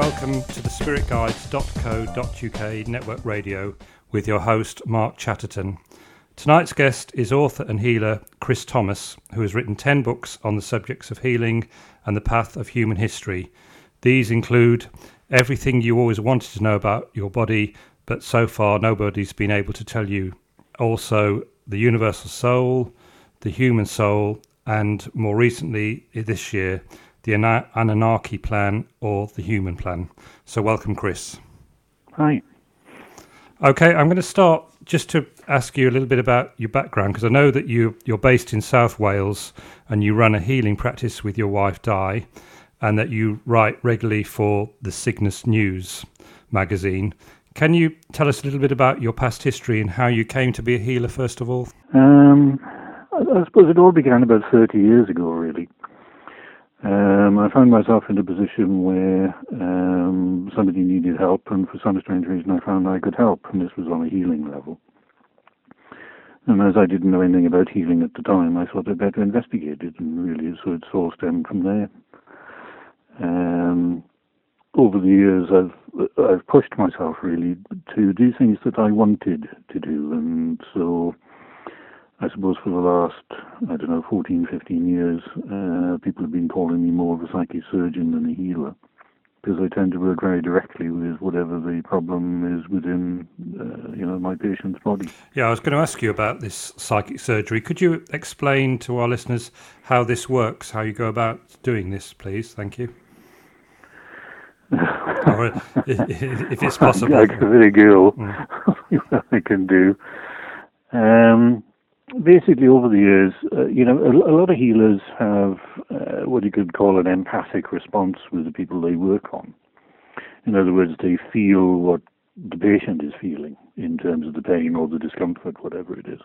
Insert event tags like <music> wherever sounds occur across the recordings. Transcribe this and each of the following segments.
Welcome to the spiritguides.co.uk network radio with your host Mark Chatterton. Tonight's guest is author and healer Chris Thomas, who has written 10 books on the subjects of healing and the path of human history. These include Everything You Always Wanted to Know About Your Body, but so far nobody's been able to tell you. Also, The Universal Soul, The Human Soul, and more recently this year, The Anunnaki Plan or The Human Plan. So, welcome, Chris. Hi. Okay, I'm going to start just to ask you a little bit about your background because I know that you you're based in South Wales and you run a healing practice with your wife Di, and that you write regularly for the Cygnus News magazine. Can you tell us a little bit about your past history and how you came to be a healer, first of all? Um, I, I suppose it all began about 30 years ago, really. Um, I found myself in a position where um, somebody needed help, and for some strange reason, I found I could help, and this was on a healing level. And as I didn't know anything about healing at the time, I thought I'd better investigate it, and really, so it all stemmed from there. Um, over the years, I've I've pushed myself really to do things that I wanted to do, and so I suppose for the last, I don't know, 14, 15 years, uh, people have been calling me more of a psychic surgeon than a healer because I tend to work very directly with whatever the problem is within, uh, you know, my patient's body. Yeah, I was going to ask you about this psychic surgery. Could you explain to our listeners how this works, how you go about doing this, please? Thank you. <laughs> or if it's <laughs> possible. It a go. Mm. <laughs> I can do. Um, basically over the years, uh, you know, a, a, lot of healers have uh, what you could call an empathic response with the people they work on. In other words, they feel what the patient is feeling in terms of the pain or the discomfort, whatever it is.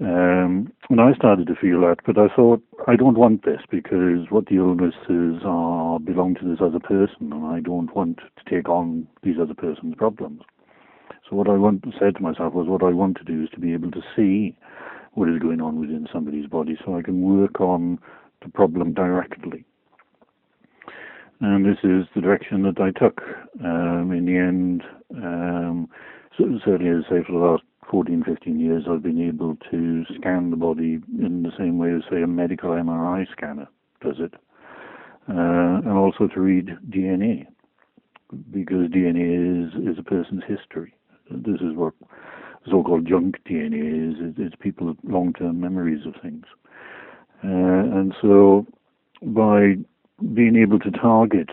Um, and I started to feel that, but I thought I don't want this because what the illnesses are belong to this other person, and I don't want to take on these other person's problems. So what I want said to myself was, what I want to do is to be able to see what is going on within somebody's body, so I can work on the problem directly. And this is the direction that I took. Um, in the end, um, so certainly, as I say, for the last 14, 15 years, I've been able to scan the body in the same way as, say, a medical MRI scanner does it, uh, and also to read DNA, because DNA is, is a person's history. This is what so-called junk DNA is. It's people's long-term memories of things. Uh, and so by being able to target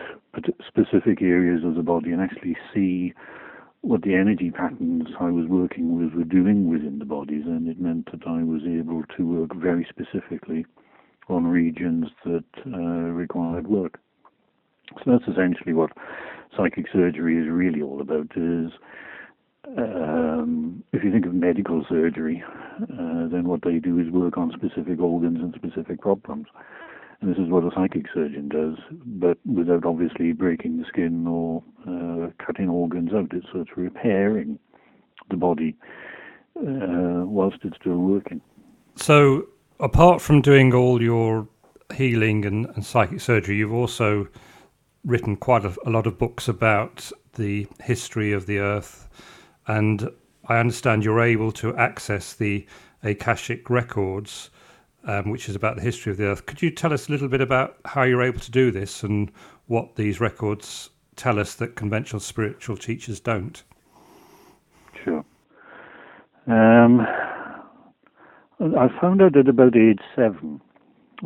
specific areas of the body and actually see what the energy patterns I was working with were doing within the bodies, and it meant that I was able to work very specifically on regions that uh, required work. So that's essentially what psychic surgery is really all about. Is um, if you think of medical surgery, uh, then what they do is work on specific organs and specific problems. And this is what a psychic surgeon does, but without obviously breaking the skin or uh, cutting organs out. It's, so it's repairing the body uh, whilst it's still working. So, apart from doing all your healing and, and psychic surgery, you've also written quite a, a lot of books about the history of the earth and I understand you're able to access the Akashic records, um, which is about the history of the Earth. Could you tell us a little bit about how you're able to do this and what these records tell us that conventional spiritual teachers don't? Sure. Um, I found out at about age seven,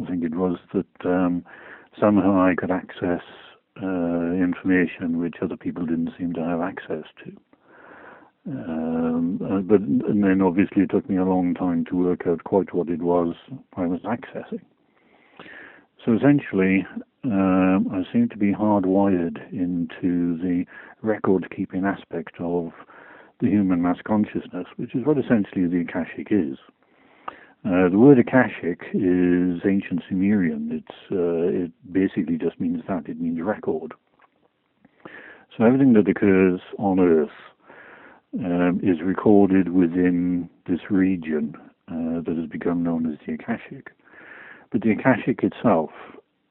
I think it was, that um, somehow I could access uh, information which other people didn't seem to have access to. Um, but and then obviously it took me a long time to work out quite what it was I was accessing. So essentially, um, I seem to be hardwired into the record keeping aspect of the human mass consciousness, which is what essentially the Akashic is. Uh, the word Akashic is ancient Sumerian. It's uh, it basically just means that it means record. So everything that occurs on Earth um, is recorded within this region uh, that has become known as the Akashic. But the Akashic itself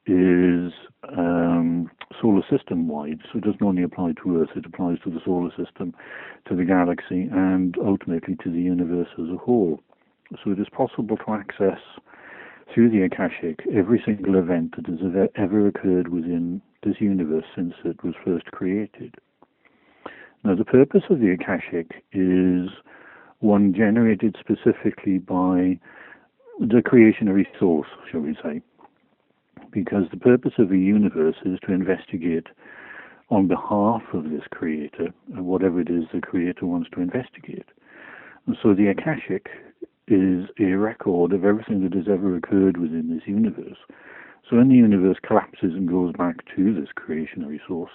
is um, solar system wide, so it doesn't only apply to Earth, it applies to the solar system, to the galaxy, and ultimately to the universe as a whole. So it is possible to access through the Akashic every single event that has ever, ever occurred within this universe since it was first created. Now, the purpose of the Akashic is one generated specifically by the creationary source, shall we say. Because the purpose of a universe is to investigate on behalf of this creator uh, whatever it is the creator wants to investigate. And so the Akashic is a record of everything that has ever occurred within this universe. So when the universe collapses and goes back to this creationary source,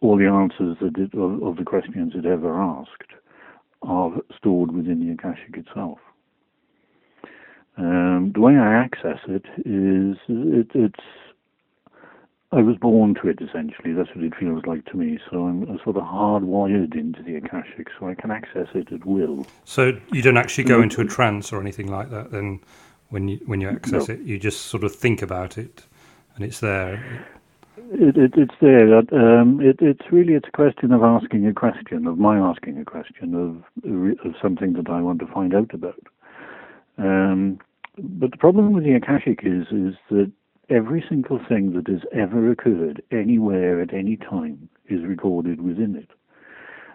all the answers it, of, of, the questions it ever asked are stored within the Akashic itself. Um, the way I access it is it, it's I was born to it essentially. That's what it feels like to me. So I'm, sort of hardwired into the Akashic, so I can access it at will. So you don't actually go into a trance or anything like that. Then, when you when you access no. it, you just sort of think about it, and it's there. It, it, it's there. Um, it, it's really it's a question of asking a question, of my asking a question of of something that I want to find out about. Um, but the problem with the Akashic is is that every single thing that has ever occurred anywhere at any time is recorded within it.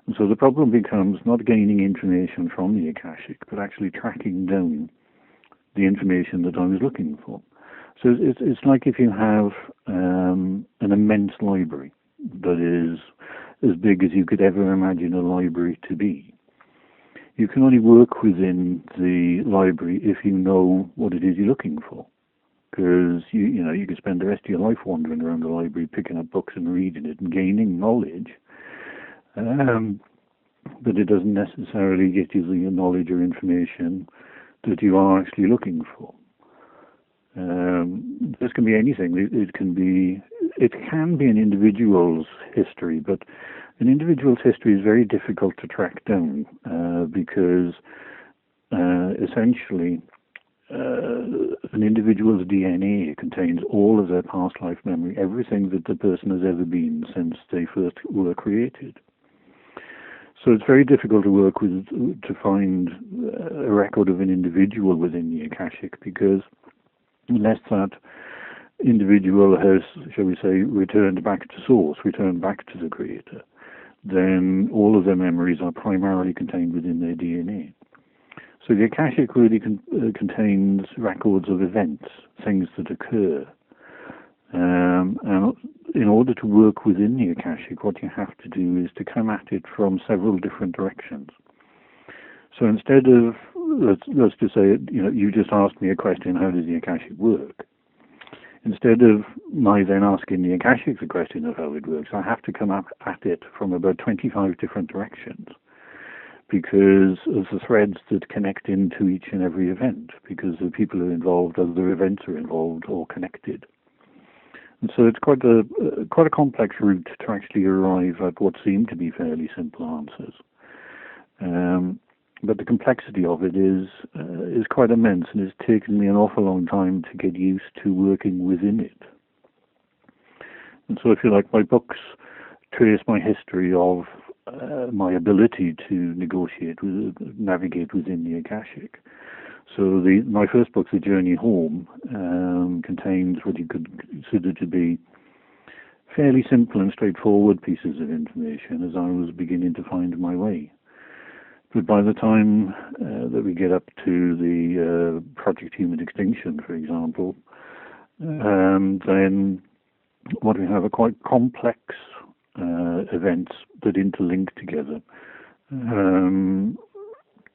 And so the problem becomes not gaining information from the Akashic, but actually tracking down the information that I was looking for. So it's, it's like if you have um, an immense library that is as big as you could ever imagine a library to be. You can only work within the library if you know what it is you're looking for because you you know you could spend the rest of your life wandering around the library, picking up books and reading it and gaining knowledge. Um, but it doesn't necessarily get you the knowledge or information that you are actually looking for. Um, this can be anything. It, it, can be it can be an individual's history, but an individual's history is very difficult to track down uh, because uh, essentially uh, an individual's DNA contains all of their past life memory, everything that the person has ever been since they first were created. So it's very difficult to work with to find a record of an individual within the Akashic because unless that individual has, shall we say, returned back to source, returned back to the Creator, then all of their memories are primarily contained within their DNA. So the Akashic really con- uh, contains records of events, things that occur. Um, and in order to work within the Akashic, what you have to do is to come at it from several different directions. So instead of let's let's just say you know you just asked me a question, how does the Akashic work? Instead of my then asking the Akashic the question of how it works, I have to come up at it from about 25 different directions because of the threads that connect into each and every event, because the people are involved, other events are involved or connected. And so it's quite a uh, quite a complex route to actually arrive at what seem to be fairly simple answers. Um, but the complexity of it is uh, is quite immense, and it's taken me an awful long time to get used to working within it. And so, if you like, my books trace my history of uh, my ability to negotiate with, navigate within the Akashic. So the my first book, The Journey Home, um, contains what you could consider to be fairly simple and straightforward pieces of information as I was beginning to find my way. But by the time uh, that we get up to the uh, Project Human Extinction, for example, um, then what we have are quite complex uh, events that interlink together. Um,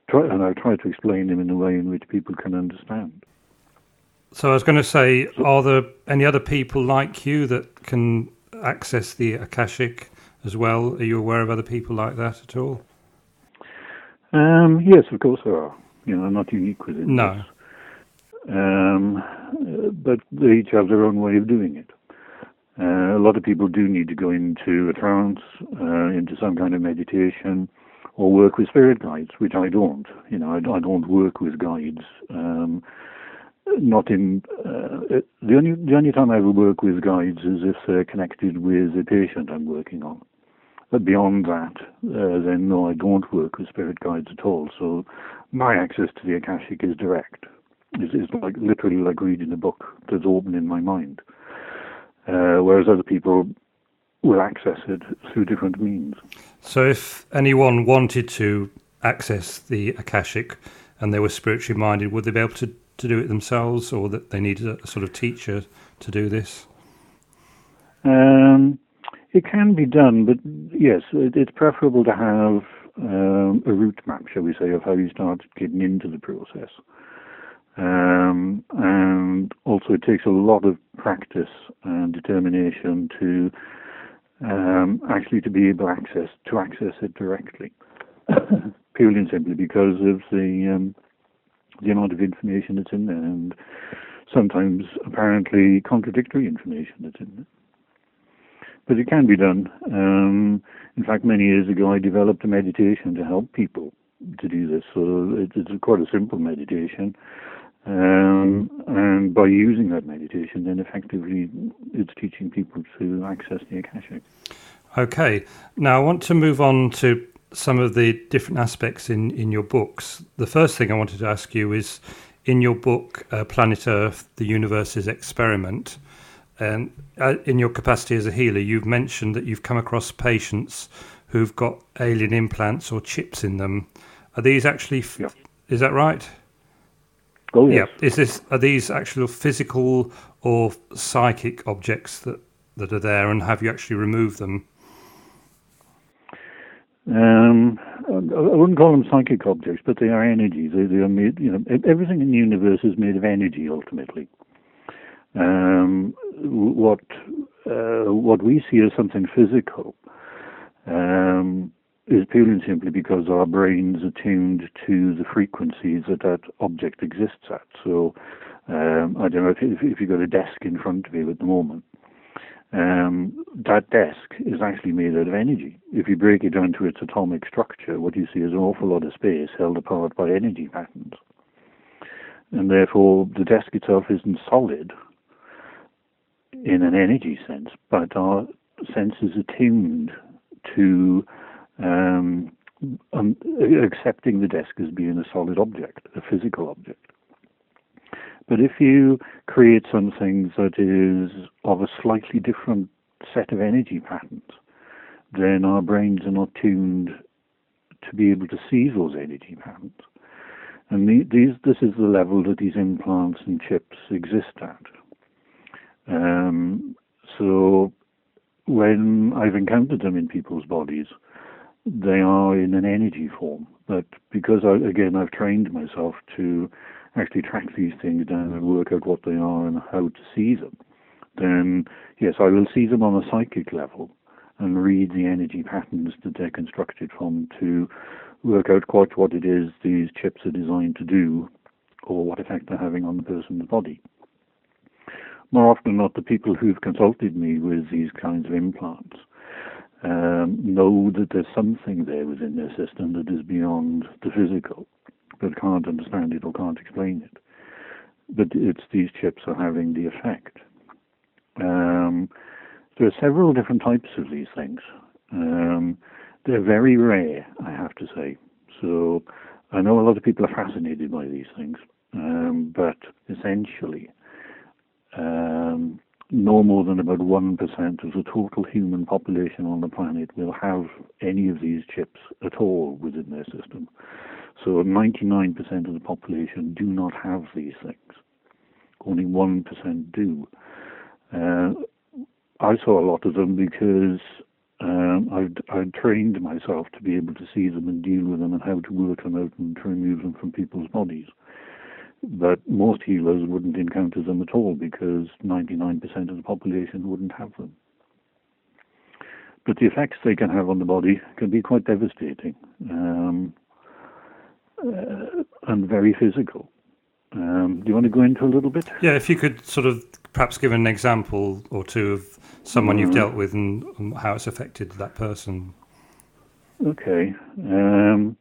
try, and I try to explain them in a way in which people can understand. So I was going to say, are there any other people like you that can access the Akashic as well? Are you aware of other people like that at all? Um, yes, of course there are. You know, not unique with it. No. Um, but they each have their own way of doing it. Uh, a lot of people do need to go into a trance, uh, into some kind of meditation, or work with spirit guides, which I don't. You know, I, I don't work with guides. Um, not in uh, the only the only time I ever work with guides is if they're connected with a patient I'm working on. But beyond that, uh, then no, I don't work with spirit guides at all. So my access to the akashic is direct. It's, it's like literally like reading a book that's open in my mind. Uh, whereas other people will access it through different means. So, if anyone wanted to access the Akashic and they were spiritually minded, would they be able to, to do it themselves or that they needed a, sort of teacher to do this? Um, it can be done, but yes, it, it's preferable to have um, a route map, shall we say, of how you start getting into the process. Um, and also, it takes a lot of practice and determination to um, actually to be able to access to access it directly, <coughs> purely and simply because of the um, the amount of information that's in there, and sometimes apparently contradictory information that's in there. But it can be done. Um, in fact, many years ago, I developed a meditation to help people to do this. So it's quite a simple meditation. Um, and by using that meditation, then effectively it's teaching people to access the Akashic. Okay. Now I want to move on to some of the different aspects in, in your books. The first thing I wanted to ask you is in your book, uh, Planet Earth, the Universe's Experiment, and uh, in your capacity as a healer, you've mentioned that you've come across patients who've got alien implants or chips in them. Are these actually, f- yeah. is that right? Oh, yes. Yeah. Is this are these actual physical or psychic objects that, that are there, and have you actually removed them? Um, I wouldn't call them psychic objects, but they are energies. They, they are made. You know, everything in the universe is made of energy ultimately. Um, what uh, what we see as something physical um, is purely and simply because our brains are tuned to the frequencies that that object exists at. So, um, I don't know if, if, you've got a desk in front of you at the moment, um, that desk is actually made out of energy. If you break it down to its atomic structure, what you see is an awful lot of space held apart by energy patterns. And therefore, the desk itself isn't solid in an energy sense, but our senses are tuned to um, um, accepting the desk as being a solid object, a physical object. But if you create something that is of a slightly different set of energy patterns, then our brains are not tuned to be able to see those energy patterns. And the, these, this is the level that these implants and chips exist at. Um, so when I've encountered them in people's bodies, they are in an energy form. But because I, again I've trained myself to actually track these things down and work out what they are and how to see them, then yes, I will see them on a psychic level and read the energy patterns that they're constructed from to work out quite what it is these chips are designed to do or what effect they're having on the person's body. More often than not, the people who've consulted me with these kinds of implants um, know that there's something there within their system that is beyond the physical, but can't understand it or can't explain it. But it's these chips are having the effect. Um, there are several different types of these things. Um, they're very rare, I have to say. So I know a lot of people are fascinated by these things, um, but essentially, um, no more than about 1% of the total human population on the planet will have any of these chips at all within their system. So 99% of the population do not have these things. Only 1% do. Uh, I saw a lot of them because um, I'd, I'd, trained myself to be able to see them and deal with them and how to work them out and to remove them from people's bodies. But most healers wouldn't encounter them at all because 99% of the population wouldn't have them. But the effects they can have on the body can be quite devastating um, uh, and very physical. Um, do you want to go into a little bit? Yeah, if you could sort of perhaps give an example or two of someone mm-hmm. you've dealt with and, and, how it's affected that person. Okay. Um,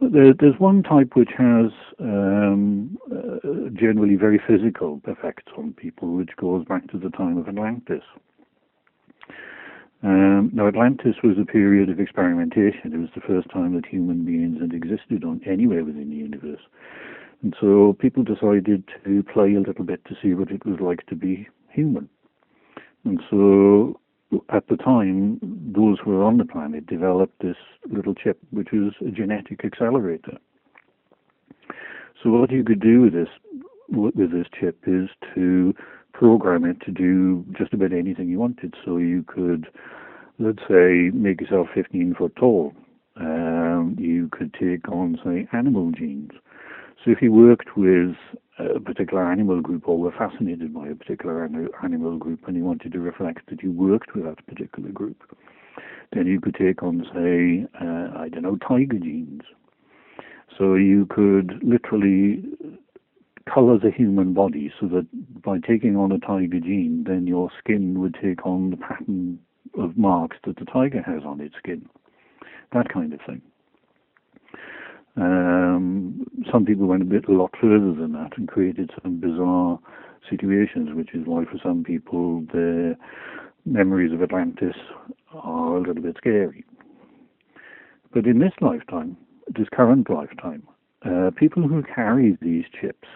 there's one type which has um, uh, generally very physical effects on people, which goes back to the time of Atlantis. Um, now, Atlantis was a period of experimentation. It was the first time that human beings had existed on anywhere within the universe. And so people decided to play a little bit to see what it was like to be human. And so at the time, those who were on the planet developed this little chip, which was a genetic accelerator. So what you could do with this with this chip is to program it to do just about anything you wanted. So you could, let's say, make yourself 15 foot tall. Um, you could take on, say, animal genes. So if you worked with a particular animal group or were fascinated by a particular animal group and you wanted to reflect that you worked with that particular group, then you could take on, say, uh, I don't know, tiger genes. So you could literally color the human body so that by taking on a tiger gene, then your skin would take on the pattern of marks that the tiger has on its skin. That kind of thing. Um, some people went a bit a lot further than that and created some bizarre situations, which is why for some people the memories of Atlantis are a little bit scary. But in this lifetime, this current lifetime, uh, people who carry these chips,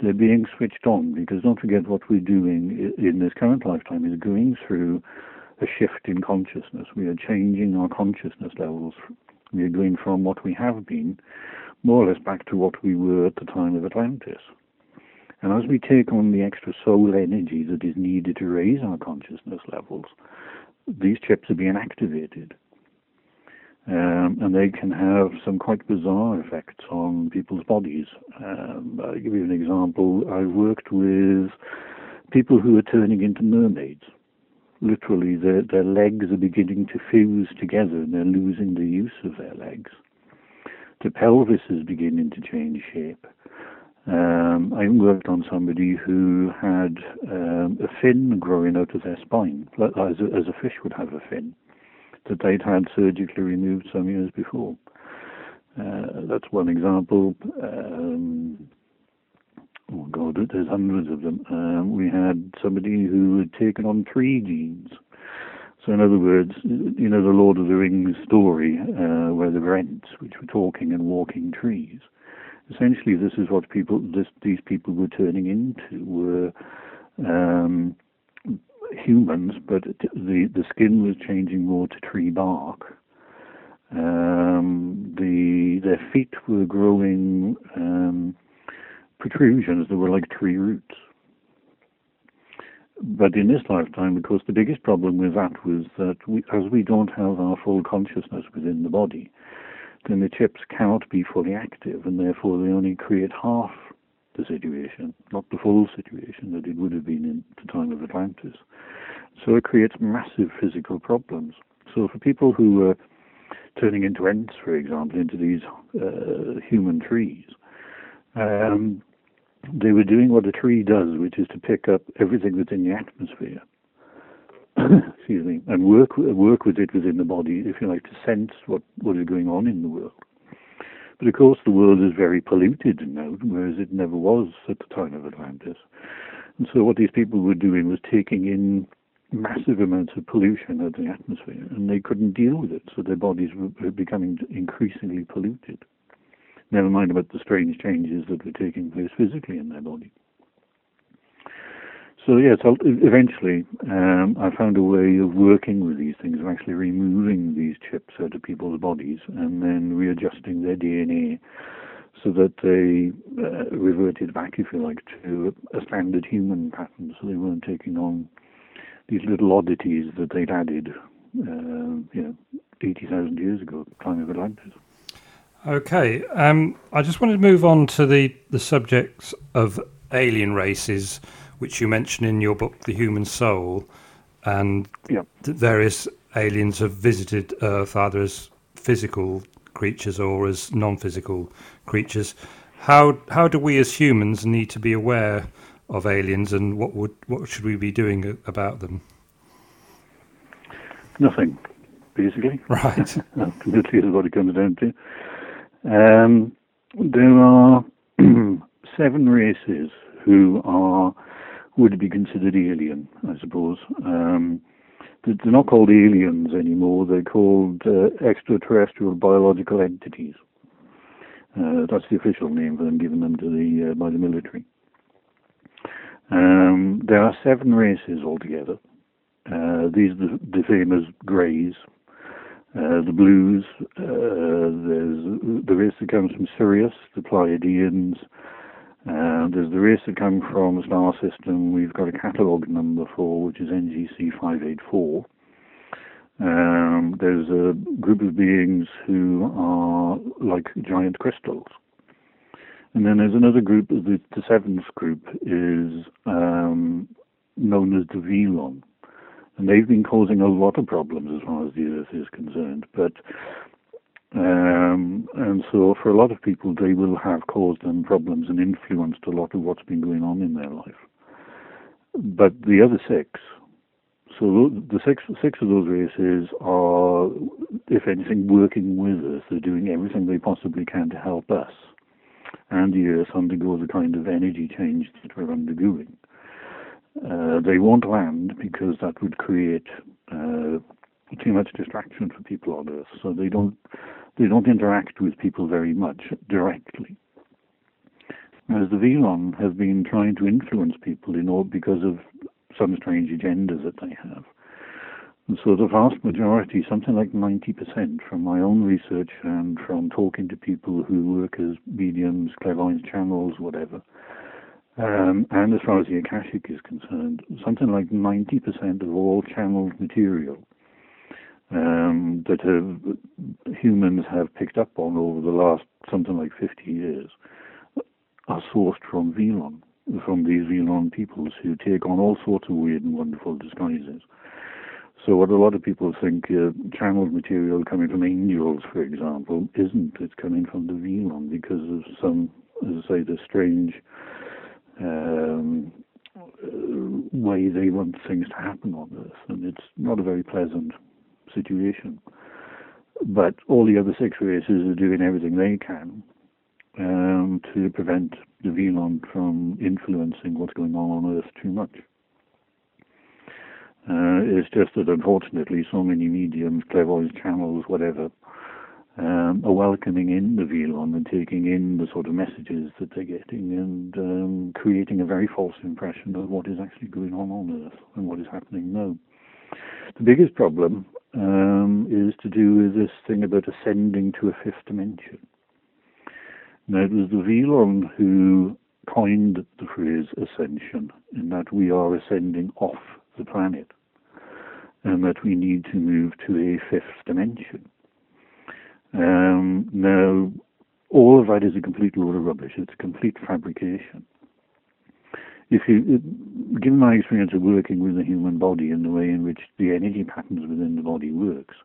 they're being switched on because don't forget what we're doing in this current lifetime is going through a shift in consciousness. We are changing our consciousness levels we are going from what we have been more or less back to what we were at the time of Atlantis. And as we take on the extra soul energy that is needed to raise our consciousness levels, these chips are being activated. Um, and they can have some quite bizarre effects on people's bodies. Um, I'll give you an example. I've worked with people who are turning into mermaids literally their, their legs are beginning to fuse together and they're losing the use of their legs. The pelvis is beginning to change shape. Um, I worked on somebody who had um, a fin growing out of their spine, as a, as a fish would have a fin, that they'd had surgically removed some years before. Uh, that's one example. Um, oh God, there's hundreds of them. Um, we had somebody who had taken on tree genes. So, in other words, you know, the Lord of the Rings story uh, where the Ents, which were talking and walking trees. Essentially, this is what people, this, these people were turning into were um, humans, but the the skin was changing more to tree bark. Um, the their feet were growing um, protrusions that were like tree roots. But in this lifetime, of course, the biggest problem with that was that we, as we don't have our full consciousness within the body, then the chips cannot be fully active, and therefore they only create half the situation, not the full situation that it would have been in the time of Atlantis. So it creates massive physical problems. So for people who are turning into Ents, for example, into these uh, human trees, um, they were doing what a tree does, which is to pick up everything that's in the atmosphere. <coughs> excuse me, and work work with it within the body, if you like, to sense what, what is going on in the world. But of course, the world is very polluted now, whereas it never was at the time of Atlantis. And so, what these people were doing was taking in massive amounts of pollution out of the atmosphere, and they couldn't deal with it. So their bodies were becoming increasingly polluted. Never mind about the strange changes that were taking place physically in their body. So yes, eventually um, I found a way of working with these things, of actually removing these chips out of people's bodies and then readjusting their DNA so that they uh, reverted back, if you like, to a standard human pattern. So they weren't taking on these little oddities that they'd added, uh, you know, 80,000 years ago, the time of Atlantis. Okay, um, I just wanted to move on to the, the subjects of alien races, which you mention in your book, The Human Soul, and yep. various aliens have visited Earth either as physical creatures or as non-physical creatures. How how do we as humans need to be aware of aliens, and what would what should we be doing about them? Nothing, basically. Right. <laughs> Literally is what it comes down to. Um, there are <clears throat> seven races who are would be considered alien, I suppose. Um, they're not called aliens anymore. They're called uh, extraterrestrial biological entities. Uh, that's the official name for them, given them to the uh, by the military. Um, there are seven races altogether. Uh, these are the, the famous greys, uh, the blues. Uh, there's the race that comes from Sirius, the Pleiadians. Uh, there's the race that come from the star system. We've got a catalogue number for, which is NGC 584. Um, there's a group of beings who are like giant crystals. And then there's another group, the, the seventh group is um, known as the Velon. And they've been causing a lot of problems as far as the Earth is concerned. But um, and so for a lot of people, they will have caused them problems and influenced a lot of what's been going on in their life. But the other six, so the six six of those races are, if anything, working with us. They're doing everything they possibly can to help us and the Earth undergo the kind of energy change that we're undergoing. Uh, they won't land because that would create uh, too much distraction for people on Earth. So they don't they don't interact with people very much directly. Whereas the Velon have been trying to influence people, you know, because of some strange agendas that they have. And so the vast majority, something like 90% from my own research and from talking to people who work as mediums, clairvoyants channels, whatever, um, and as far as the Akashic is concerned, something like 90% of all channeled material um, that have, humans have picked up on over the last something like 50 years are sourced from Velon, from these Velon peoples who take on all sorts of weird and wonderful disguises. So what a lot of people think uh, channeled material coming from angels, for example, isn't. It's coming from the Velon because of some, as I say, the strange um, way they want things to happen on Earth, and it's not a very pleasant situation. But all the other six races are doing everything they can um, to prevent the Velon from influencing what's going on on Earth too much. Uh, it's just that unfortunately so many mediums, clairvoyants channels, whatever, um, are welcoming in the Velon and taking in the sort of messages that they're getting and um, creating a very false impression of what is actually going on on Earth and what is happening now. The biggest problem um, is to do with this thing about ascending to a fifth dimension. Now, it was the Velon who coined the phrase ascension, in that we are ascending off the planet, and that we need to move to a fifth dimension. Um, now, all of that is a complete load of rubbish. It's complete fabrication. If you, given my experience of working with the human body and the way in which the energy patterns within the body works,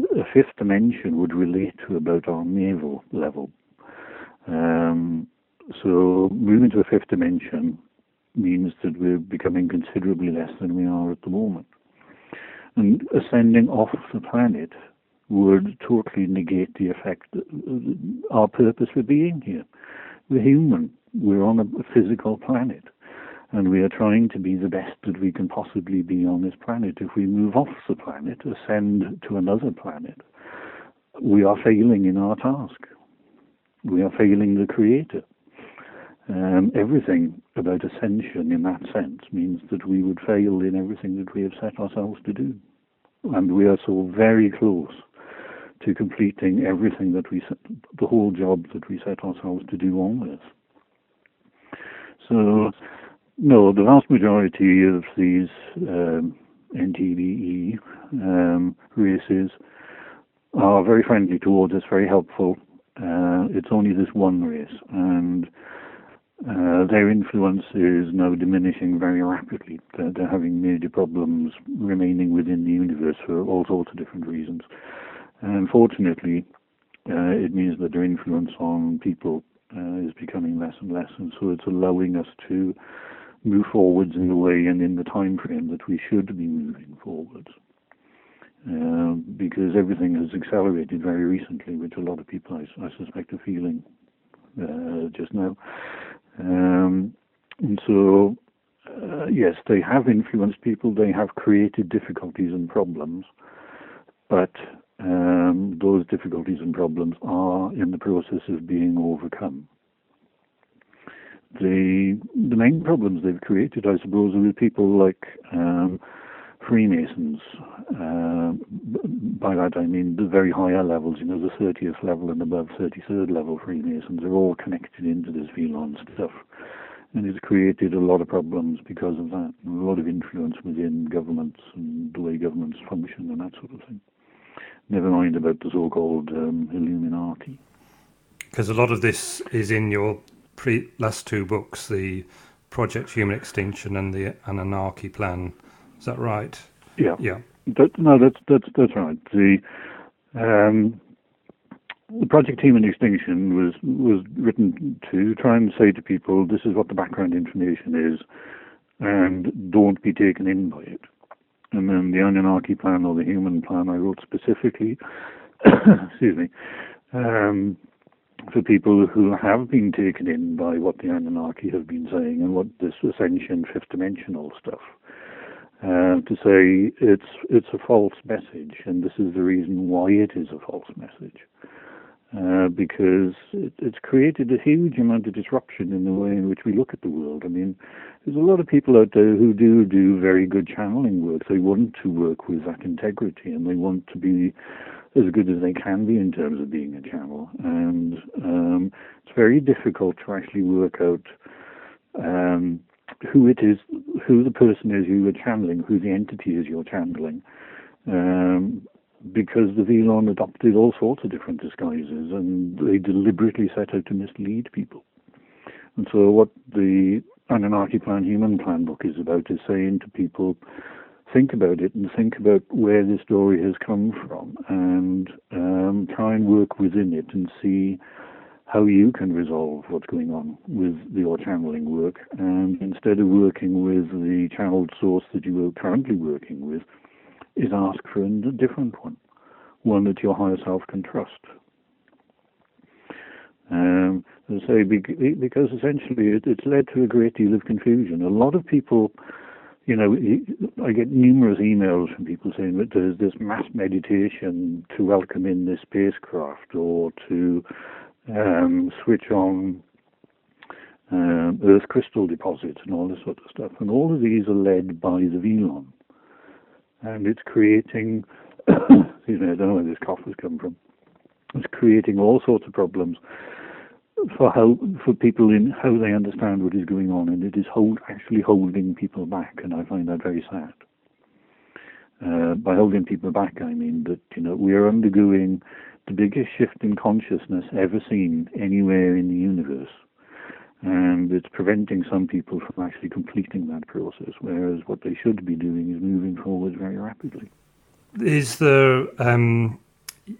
a fifth dimension would relate to about our navel level. Um, so moving to a fifth dimension means that we're becoming considerably less than we are at the moment. And ascending off the planet would totally negate the effect, our purpose for being here. We're human. We're on a physical planet. And we are trying to be the best that we can possibly be on this planet. If we move off the planet, ascend to another planet, we are failing in our task. We are failing the Creator. Um, everything about ascension in that sense means that we would fail in everything that we have set ourselves to do. And we are so very close to completing everything that we, set, the whole job that we set ourselves to do on this. So, no, the vast majority of these um, NTBE um, races are very friendly towards us, very helpful. Uh, it's only this one race, and uh, their influence is now diminishing very rapidly. They're, they're, having major problems remaining within the universe for all sorts of different reasons. And unfortunately, uh, it means that their influence on people uh, is becoming less and less, and so it's allowing us to move forwards in the way and in the time frame that we should be moving forwards. Uh, because everything has accelerated very recently, which a lot of people, I, I suspect, are feeling uh, just now. Um, and so, uh, yes, they have influenced people, they have created difficulties and problems, but um, those difficulties and problems are in the process of being overcome. The the main problems they've created, I suppose, are with people like um, Freemasons. Uh, by that I mean the very higher levels, you know, the 30th level and above 33rd level Freemasons are all connected into this Velon stuff. And it's created a lot of problems because of that, a lot of influence within governments and the way governments function and that sort of thing. Never mind about the so-called um, Illuminati. Because a lot of this is in your pre- last two books, the Project Human Extinction and the Anunnaki Plan. Is that right? Yeah. Yeah. That, no, that's that's that's right. The um, the Project Human Extinction was was written to try and say to people, this is what the background information is, and don't be taken in by it. And then the Anunnaki plan or the Human plan, I wrote specifically, <coughs> excuse me, um, for people who have been taken in by what the Anunnaki have been saying and what this ascension, fifth dimensional stuff. Uh, to say it's it's a false message, and this is the reason why it is a false message. Uh, because it, it's created a huge amount of disruption in the way in which we look at the world. I mean, there's a lot of people out there who do do very good channeling work. They want to work with that integrity, and they want to be as good as they can be in terms of being a channel. And um, it's very difficult to actually work out um, who it is, who the person is you are channeling, who the entity is you're channeling. Um, because the Velon adopted all sorts of different disguises and they deliberately set out to mislead people. And so what the Anunnaki Plan Human Plan book is about is saying to people, think about it and think about where this story has come from and um, try and work within it and see how you can resolve what's going on with your channeling work. And instead of working with the channeled source that you are currently working with, is ask for a different one, one that your higher self can trust. Um, I because essentially it, it's led to a great deal of confusion. A lot of people, you know, I get numerous emails from people saying that there's this mass meditation to welcome in this spacecraft or to um, switch on um, Earth crystal deposits and all this sort of stuff. And all of these are led by the Velon and it's creating, <coughs> excuse me, I don't know where this cough has come from. It's creating all sorts of problems for how for people in how they understand what is going on, and it is hold, actually holding people back, and I find that very sad. Uh, by holding people back, I mean that you know we are undergoing the biggest shift in consciousness ever seen anywhere in the universe and it's preventing some people from actually completing that process, whereas what they should be doing is moving forward very rapidly. Is there, um,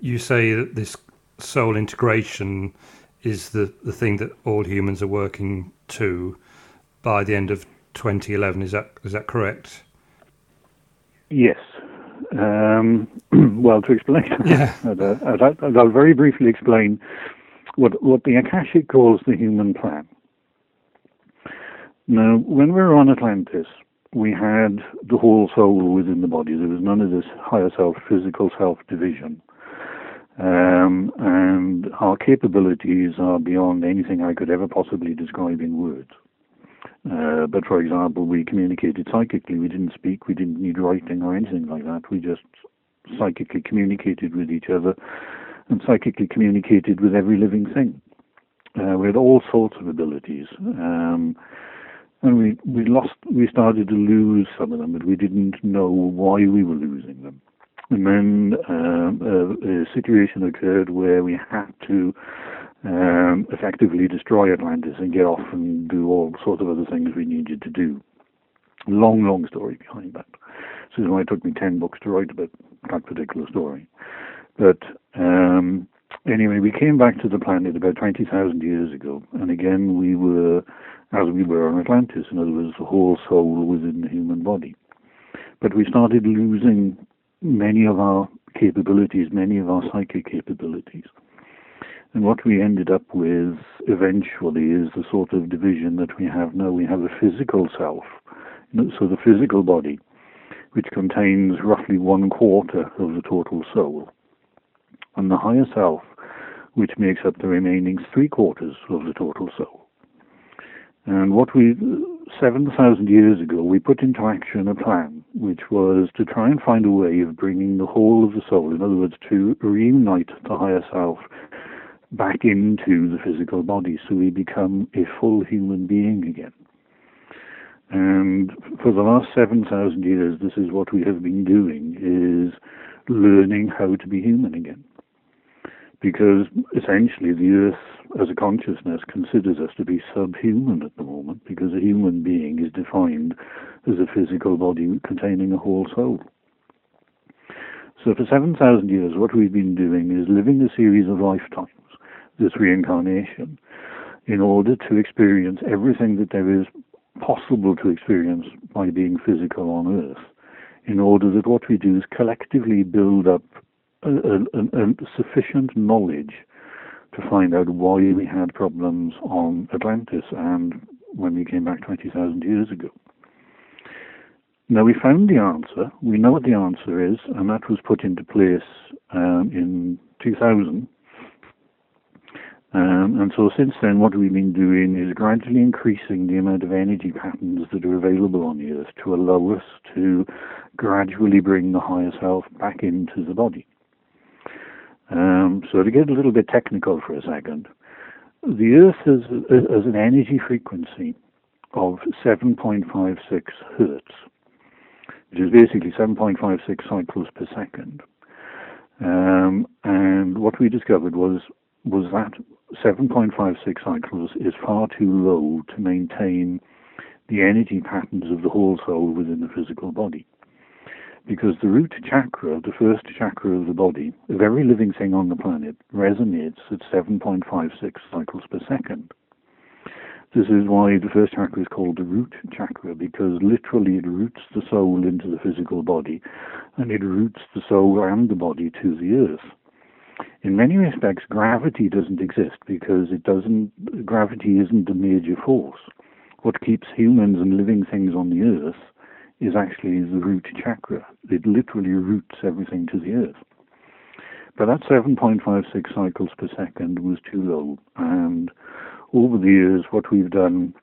you say that this soul integration is the, the thing that all humans are working to by the end of 2011, is that, is that correct? Yes. Um, <clears throat> well, to explain, <laughs> yeah. <laughs> I'll very briefly explain what, what the Akashic calls the human plan. Now, when we were on Atlantis, we had the whole soul within the body. There was none of this higher self, physical self division. Um, and our capabilities are beyond anything I could ever possibly describe in words. Uh, but for example, we communicated psychically. We didn't speak. We didn't need writing or anything like that. We just psychically communicated with each other and psychically communicated with every living thing. Uh, we had all sorts of abilities. Um, and we we lost we started to lose some of them, but we didn't know why we were losing them. And then um, a, a, situation occurred where we had to um, effectively destroy Atlantis and get off and do all sorts of other things we needed to do. Long, long story behind that. So it only took me ten books to write about that particular story. But um, anyway, we came back to the planet about 20,000 years ago, and again we were as we were on Atlantis. In other words, the whole soul within the human body. But we started losing many of our capabilities, many of our psychic capabilities. And what we ended up with eventually is the sort of division that we have now. We have a physical self, so the physical body, which contains roughly one quarter of the total soul, and the higher self, which makes up the remaining three quarters of the total soul. And what we, 7,000 years ago, we put into action a plan which was to try and find a way of bringing the whole of the soul, in other words, to reunite the higher self back into the physical body so we become a full human being again. And for the last 7,000 years, this is what we have been doing, is learning how to be human again. Because essentially the Earth as a consciousness considers us to be subhuman at the moment, because a human being is defined as a physical body containing a whole soul. So for 7,000 years, what we've been doing is living a series of lifetimes this reincarnation in order to experience everything that there is possible to experience by being physical on earth, in order that what we do is collectively build up a, a, a sufficient knowledge to find out why we had problems on Atlantis and when we came back 20,000 years ago. Now we found the answer, we know what the answer is, and that was put into place um, in 2000 um, and so since then, what we've been doing is gradually increasing the amount of energy patterns that are available on the Earth to allow us to gradually bring the higher self back into the body. Um, so to get a little bit technical for a second, the Earth has, has an energy frequency of 7.56 hertz, which is basically 7.56 cycles per second. Um, and what we discovered was was that 7.56 cycles is far too low to maintain the energy patterns of the whole soul within the physical body. Because the root chakra, the first chakra of the body, of every living thing on the planet, resonates at 7.56 cycles per second. This is why the first chakra is called the root chakra, because literally it roots the soul into the physical body, and it roots the soul and the body to the earth in many respects, gravity doesn't exist because it doesn't. Gravity isn't a major force. What keeps humans and living things on the earth is actually the root chakra. It literally roots everything to the earth. But that 7.56 cycles per second was too low, and over the years, what we've done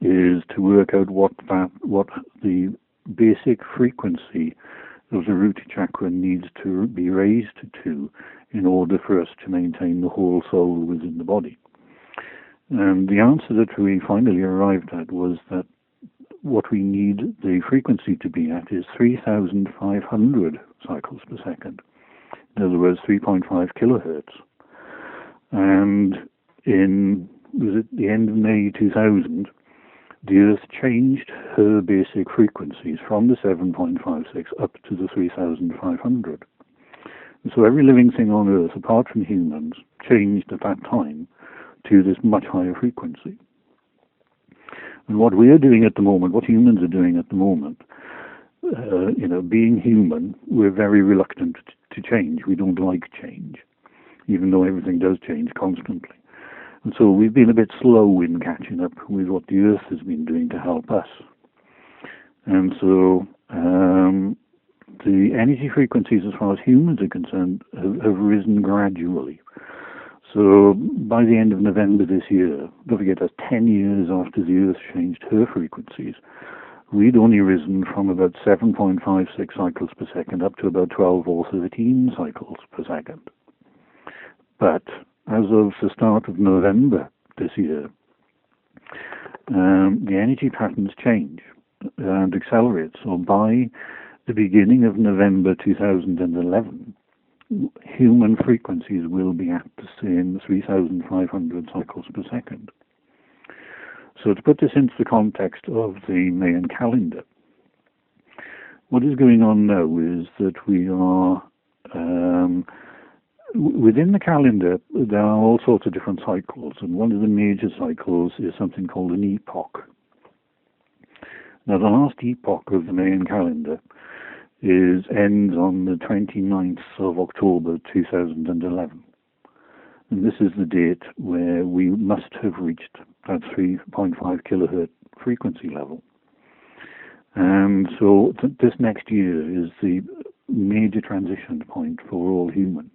is to work out what that what the basic frequency of the root chakra needs to be raised to in order for us to maintain the whole soul within the body. And the answer that we finally arrived at was that what we need the frequency to be at is 3,500 cycles per second. In other words, 3.5 kilohertz. And in was it the end of May 2000, the Earth changed her basic frequencies from the 7.56 up to the 3,500. So every living thing on Earth, apart from humans, changed at that time to this much higher frequency. And what we are doing at the moment, what humans are doing at the moment, uh, you know, being human, we're very reluctant to change. We don't like change, even though everything does change constantly. And so we've been a bit slow in catching up with what the Earth has been doing to help us. And so um, the energy frequencies, as far as humans are concerned, have, have, risen gradually. So by the end of November this year, don't forget that's 10 years after the Earth changed her frequencies, we'd only risen from about 7.56 cycles per second up to about 12 or 13 cycles per second. But as of the start of November this year, um, the energy patterns change and accelerate. So by the beginning of November 2011, human frequencies will be at the same 3,500 cycles per second. So to put this into the context of the Mayan calendar, what is going on now is that we are um, within the calendar. There are all sorts of different cycles, and one of the major cycles is something called an epoch. Now, the last epoch of the Mayan calendar is ends on the 29th of October 2011. And this is the date where we must have reached that 3.5 kilohertz frequency level. And so th- this next year is the major transition point for all humans.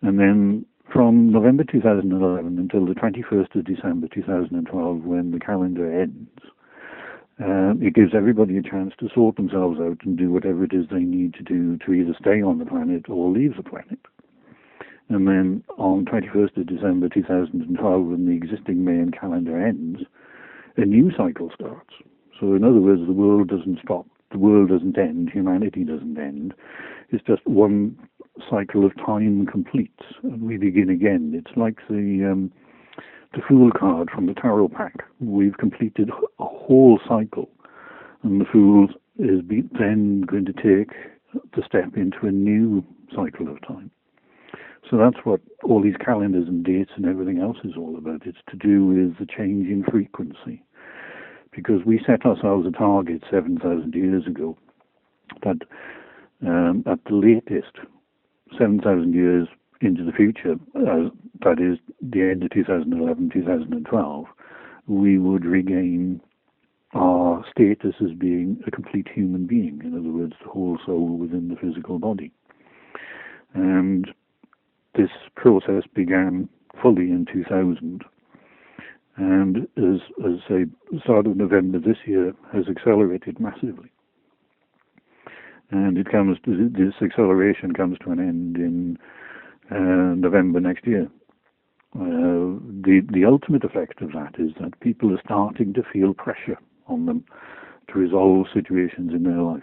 And then from November 2011 until the 21st of December 2012, when the calendar ends, uh, it gives everybody a chance to sort themselves out and do whatever it is they need to do to either stay on the planet or leave the planet. And then on 21st of December 2012, when the existing Mayan calendar ends, a new cycle starts. So, in other words, the world doesn't stop, the world doesn't end, humanity doesn't end. It's just one cycle of time completes, and we begin again. It's like the um, the Fool card from the Tarot pack. We've completed a whole cycle, and the Fool is then going to take the step into a new cycle of time. So that's what all these calendars and dates and everything else is all about. It's to do with the change in frequency. Because we set ourselves a target 7,000 years ago that um, at the latest, 7,000 years into the future, uh, that is the end of 2011, 2012, we would regain our status as being a complete human being. In other words, the whole soul within the physical body. And this process began fully in 2000. And as, as say, start of November this year has accelerated massively. And it comes to, this acceleration comes to an end in November next year. Uh, the the ultimate effect of that is that people are starting to feel pressure on them to resolve situations in their life.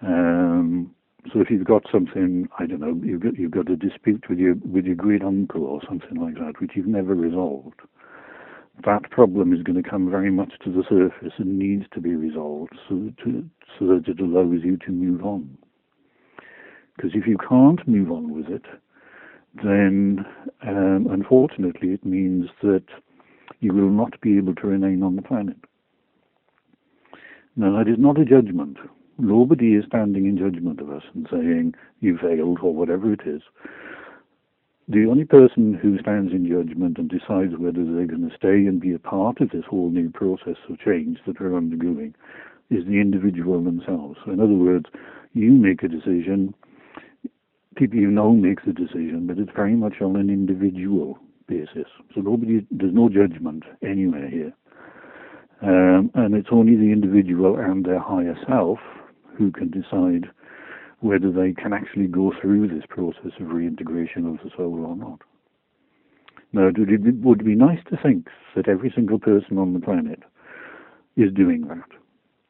Um, so if you've got something, I don't know, you've got, you've got a dispute with your with your great uncle or something like that, which you've never resolved, that problem is going to come very much to the surface and needs to be resolved so, to, so that it allows you to move on. Because if you can't move on with it, then um, unfortunately it means that you will not be able to remain on the planet. Now, that is not a judgment. Nobody is standing in judgment of us and saying, you failed, or whatever it is. The only person who stands in judgment and decides whether they're going to stay and be a part of this whole new process of change that we're undergoing is the individual themselves. So in other words, you make a decision, people you know makes a decision, but it's very much on an individual basis. So nobody, there's no judgment anywhere here. Um, and it's only the individual and their higher self who can decide whether they can actually go through this process of reintegration of the soul or not. Now, it would be nice to think that every single person on the planet is doing that.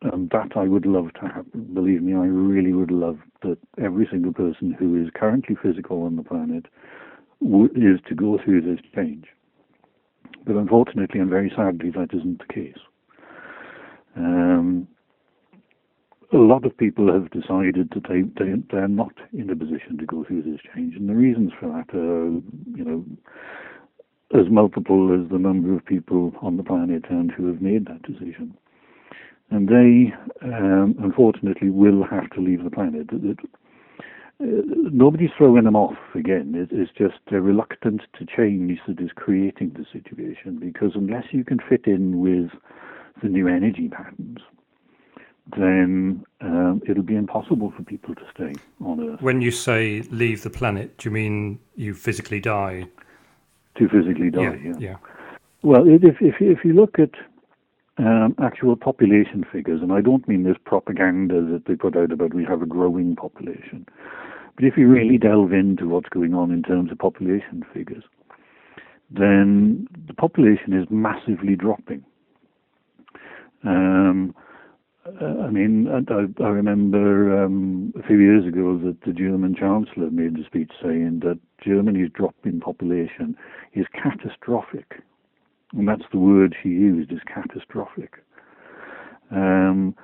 And that I would love to happen. Believe me, I really would love that every single person who is currently physical on the planet is to go through this change. But unfortunately and very sadly, that isn't the case. Um, a lot of people have decided that they, they they're not in a position to go through this change, and the reasons for that are, you know, as multiple as the number of people on the planet and who have made that decision. And they, um, unfortunately, will have to leave the planet. It, uh, nobody's throwing them off again. It, it's just they're reluctant to change that is creating the situation because unless you can fit in with the new energy patterns, then um, it'll be impossible for people to stay on Earth. When you say leave the planet, do you mean you physically die? To physically die, yeah. yeah. yeah. Well, if if if you look at um, actual population figures, and I don't mean this propaganda that they put out about we have a growing population, but if you really delve into what's going on in terms of population figures, then the population is massively dropping. Um, uh, I mean, I, I remember um, a few years ago that the German Chancellor made a speech saying that Germany's drop in population is catastrophic. And that's the word she used, is catastrophic. Um,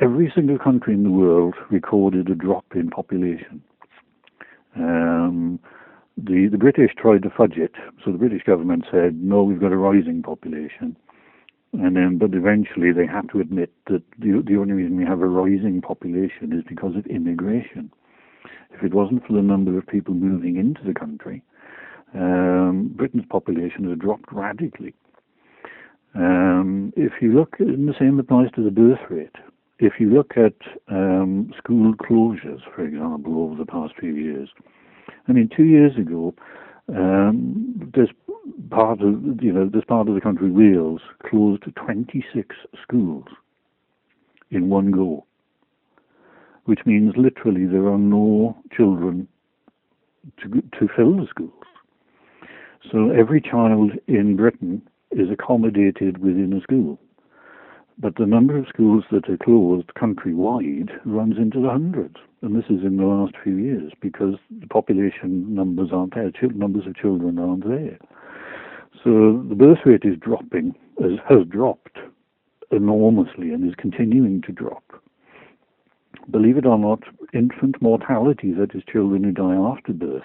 every single country in the world recorded a drop in population. Um, the, the British tried to fudge it. So the British government said, no, we've got a rising population. And then, but eventually they had to admit that the, the only reason we have a rising population is because of immigration. If it wasn't for the number of people moving into the country, um, Britain's population has dropped radically. Um, if you look, and the same applies to the birth rate. If you look at um, school closures, for example, over the past few years, I mean, two years ago, um, this part of you know this part of the country, Wales, closed 26 schools in one go, which means literally there are no children to to fill the schools. So every child in Britain is accommodated within a school. But the number of schools that are closed countrywide runs into the hundreds. And this is in the last few years because the population numbers aren't there, numbers of children aren't there. So the birth rate is dropping, has, has dropped enormously and is continuing to drop. Believe it or not, infant mortality, that is, children who die after birth,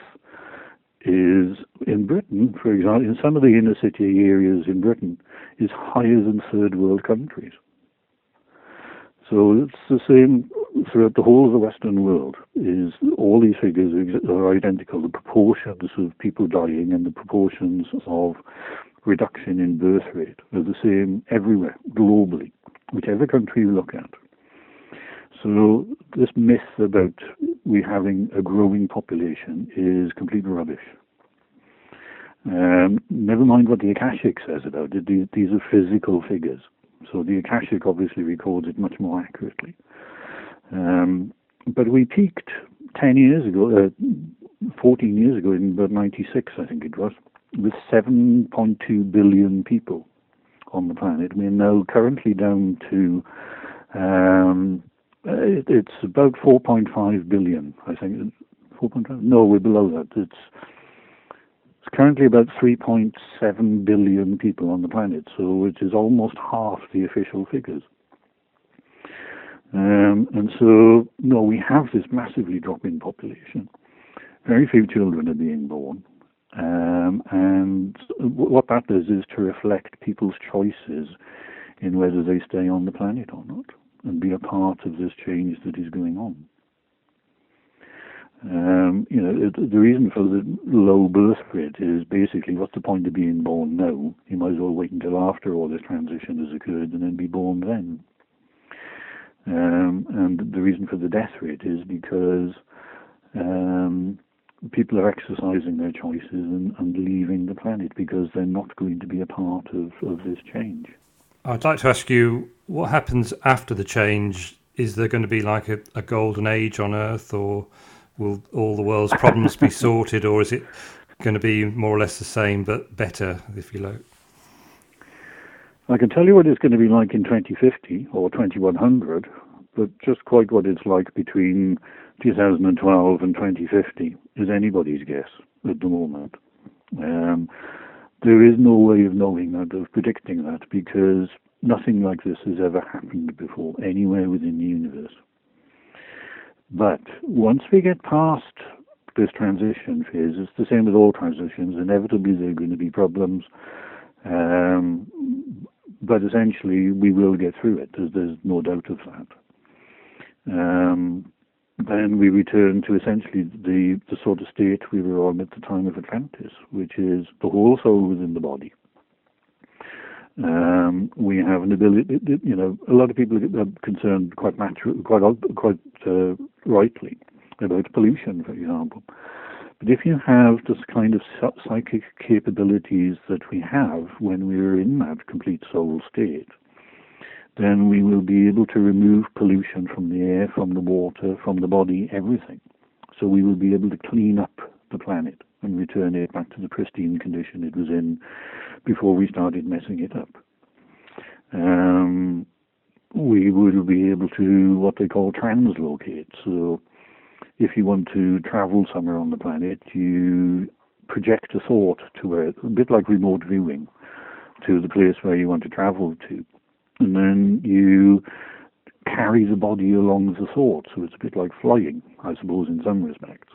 is in Britain, for example, in some of the inner city areas in Britain, is higher than third world countries. So it's the same throughout the whole of the Western world. Is all these figures are identical. The proportions of people dying and the proportions of reduction in birth rate are the same everywhere globally, whichever country you look at. So this myth about we having a growing population is complete rubbish. Um, never mind what the Akashic says about it. These, these are physical figures. So the Akashic obviously records it much more accurately. Um, but we peaked 10 years ago, uh, 14 years ago, in about 96, I think it was, with 7.2 billion people on the planet. We're now currently down to um, it's about 4.5 billion, I think. 4.5? No, we're below that. It's it's currently about 3.7 billion people on the planet, so which is almost half the official figures. Um, and so, no, we have this massively dropping population. Very few children are being born. Um, and what that does is to reflect people's choices in whether they stay on the planet or not and be a part of this change that is going on. Um, you know, the reason for the low birth rate is basically what's the point of being born now? You might as well wait until after all this transition has occurred and then be born then. Um, and the reason for the death rate is because um, people are exercising their choices and, and, leaving the planet because they're not going to be a part of, of this change. I'd like to ask you what happens after the change. Is there going to be like a, a golden age on Earth, or will all the world's problems be <laughs> sorted, or is it going to be more or less the same but better, if you like? I can tell you what it's going to be like in 2050 or 2100, but just quite what it's like between 2012 and 2050 is anybody's guess at the moment. Um, there is no way of knowing that, of predicting that, because nothing like this has ever happened before anywhere within the universe. But once we get past this transition phase, it's the same with all transitions. Inevitably, there are going to be problems. Um, but essentially, we will get through it. There's, there's no doubt of that. Um, then we return to essentially the, the sort of state we were on at the time of Atlantis, which is the whole soul within the body. Um, we have an ability, you know, a lot of people are concerned quite natural, quite quite uh, rightly about pollution, for example. But if you have this kind of psychic capabilities that we have when we're in that complete soul state, then we will be able to remove pollution from the air, from the water, from the body, everything. So we will be able to clean up the planet and return it back to the pristine condition it was in before we started messing it up. Um, we will be able to what they call translocate. So if you want to travel somewhere on the planet, you project a thought to where, a bit like remote viewing, to the place where you want to travel to and then you carry the body along the thought. So it's a bit like flying, I suppose, in some respects.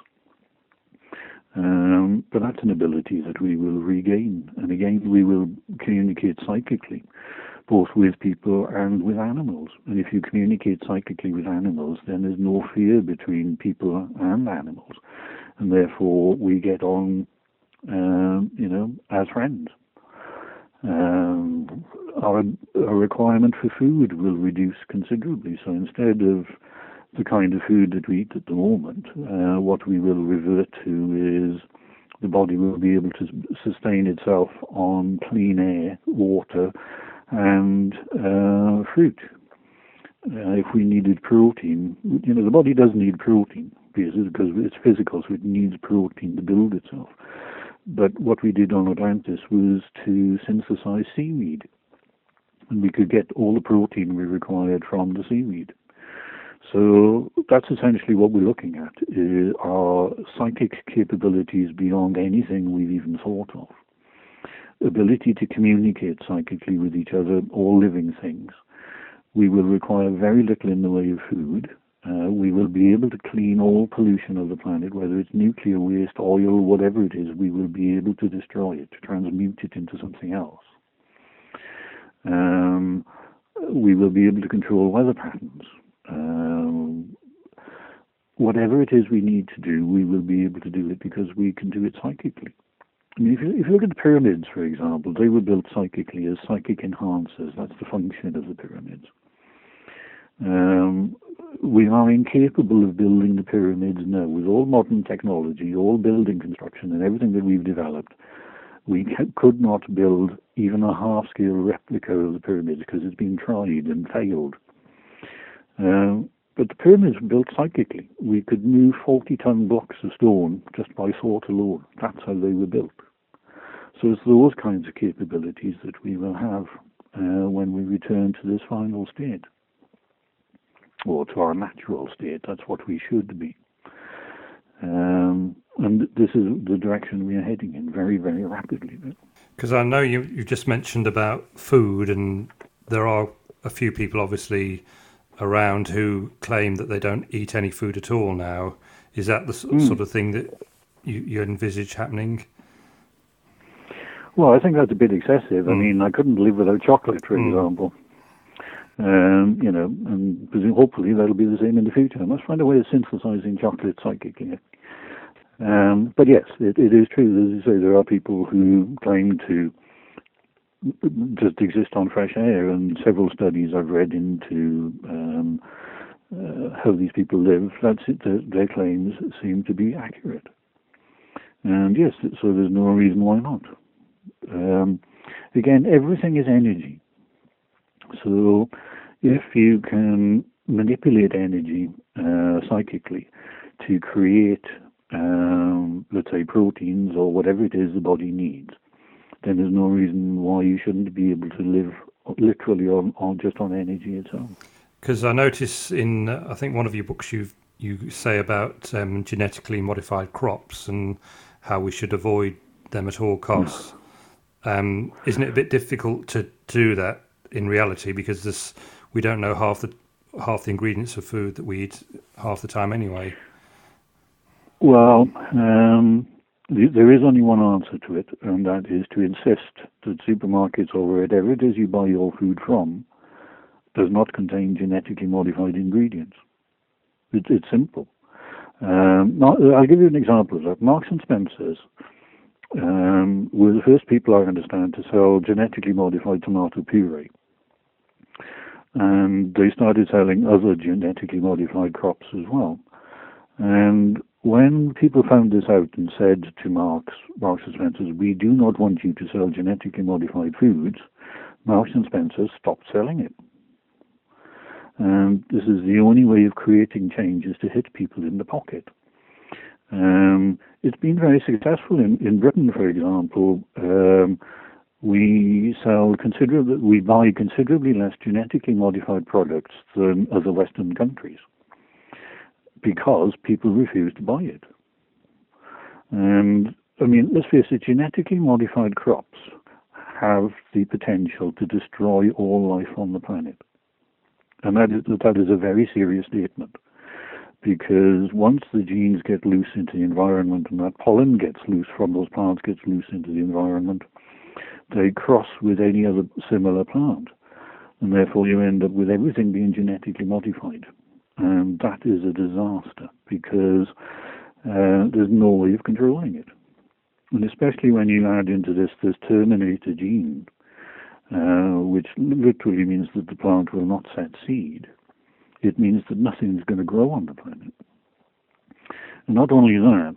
Um, but that's an ability that we will regain. And again, we will communicate psychically. both with people and with animals. And if you communicate psychically with animals, then there's no fear between people and animals. And therefore, we get on, um, you know, as friends. Um, our, our requirement for food will reduce considerably. So instead of the kind of food that we eat at the moment, uh, what we will revert to is the body will be able to sustain itself on clean air, water, and uh, fruit. Uh, if we needed protein, you know, the body does need protein because it's physical, so it needs protein to build itself. But what we did on Atlantis was to synthesize seaweed, and we could get all the protein we required from the seaweed. So that's essentially what we're looking at: our psychic capabilities beyond anything we've even thought of ability to communicate psychically with each other, all living things. We will require very little in the way of food. Uh, we will be able to clean all pollution of the planet, whether it's nuclear waste, oil, whatever it is, we will be able to destroy it, to transmute it into something else. Um, we will be able to control weather patterns. Um, whatever it is we need to do, we will be able to do it because we can do it psychically. I mean, if you, if you look at the pyramids, for example, they were built psychically as psychic enhancers. That's the function of the pyramids. Um, we are incapable of building the pyramids now with all modern technology, all building construction, and everything that we've developed. We could not build even a half-scale replica of the pyramids because it's been tried and failed. Um, but the pyramids were built psychically. We could move 40-ton blocks of stone just by thought alone. That's how they were built. So it's those kinds of capabilities that we will have uh, when we return to this final state, or to our natural state. That's what we should be. Um, and this is the direction we are heading in very, very rapidly. Because I know you, you just mentioned about food, and there are a few people obviously around who claim that they don't eat any food at all now. Is that the mm. sort of thing that you, you envisage happening? Well, I think that's a bit excessive. Mm. I mean, I couldn't live without chocolate, for mm. example. Um, you know, and hopefully that'll be the same in the future. I must find a way of synthesizing chocolate psychically. Um, but yes, it, it is true. As you say, there are people who claim to just exist on fresh air, and several studies I've read into um, uh, how these people live. That's it. Their, their claims seem to be accurate. And yes, so there's no reason why not. Um, again, everything is energy. So if you can manipulate energy uh, psychically to create, um, let's say, proteins or whatever it is the body needs, then there's no reason why you shouldn't be able to live literally on, on just on energy itself. Because I notice in, uh, I think one of your books you you say about um, genetically modified crops and how we should avoid them at all costs. Um, isn't it a bit difficult to do that in reality because this we don't know half the half the ingredients of food that we eat half the time anyway? Well, um, there is only one answer to it, and that is to insist that supermarkets or wherever it is you buy your food from does not contain genetically modified ingredients. It, it's simple. Um, I'll give you an example of that. Marks and Spencers um, were the first people I understand to sell genetically modified tomato puree. And they started selling other genetically modified crops as well. And when people found this out and said to Marks, Marks and Spencer's, we do not want you to sell genetically modified foods, Marks and Spencer's stopped selling it. And this is the only way of creating changes to hit people in the pocket. Um, it's been very successful in, in Britain, for example. Um, we sell considerably, we buy considerably less genetically modified products than other Western countries because people refuse to buy it. And I mean, let's face it, genetically modified crops have the potential to destroy all life on the planet. And that is, that is a very serious statement because once the genes get loose into the environment and that pollen gets loose from those plants gets loose into the environment, they cross with any other similar plant. and therefore you end up with everything being genetically modified. And that is a disaster because uh, there's no way of controlling it. And especially when you add into this this terminator gene, uh, which literally means that the plant will not set seed. It means that nothing is going to grow on the planet. And not only that,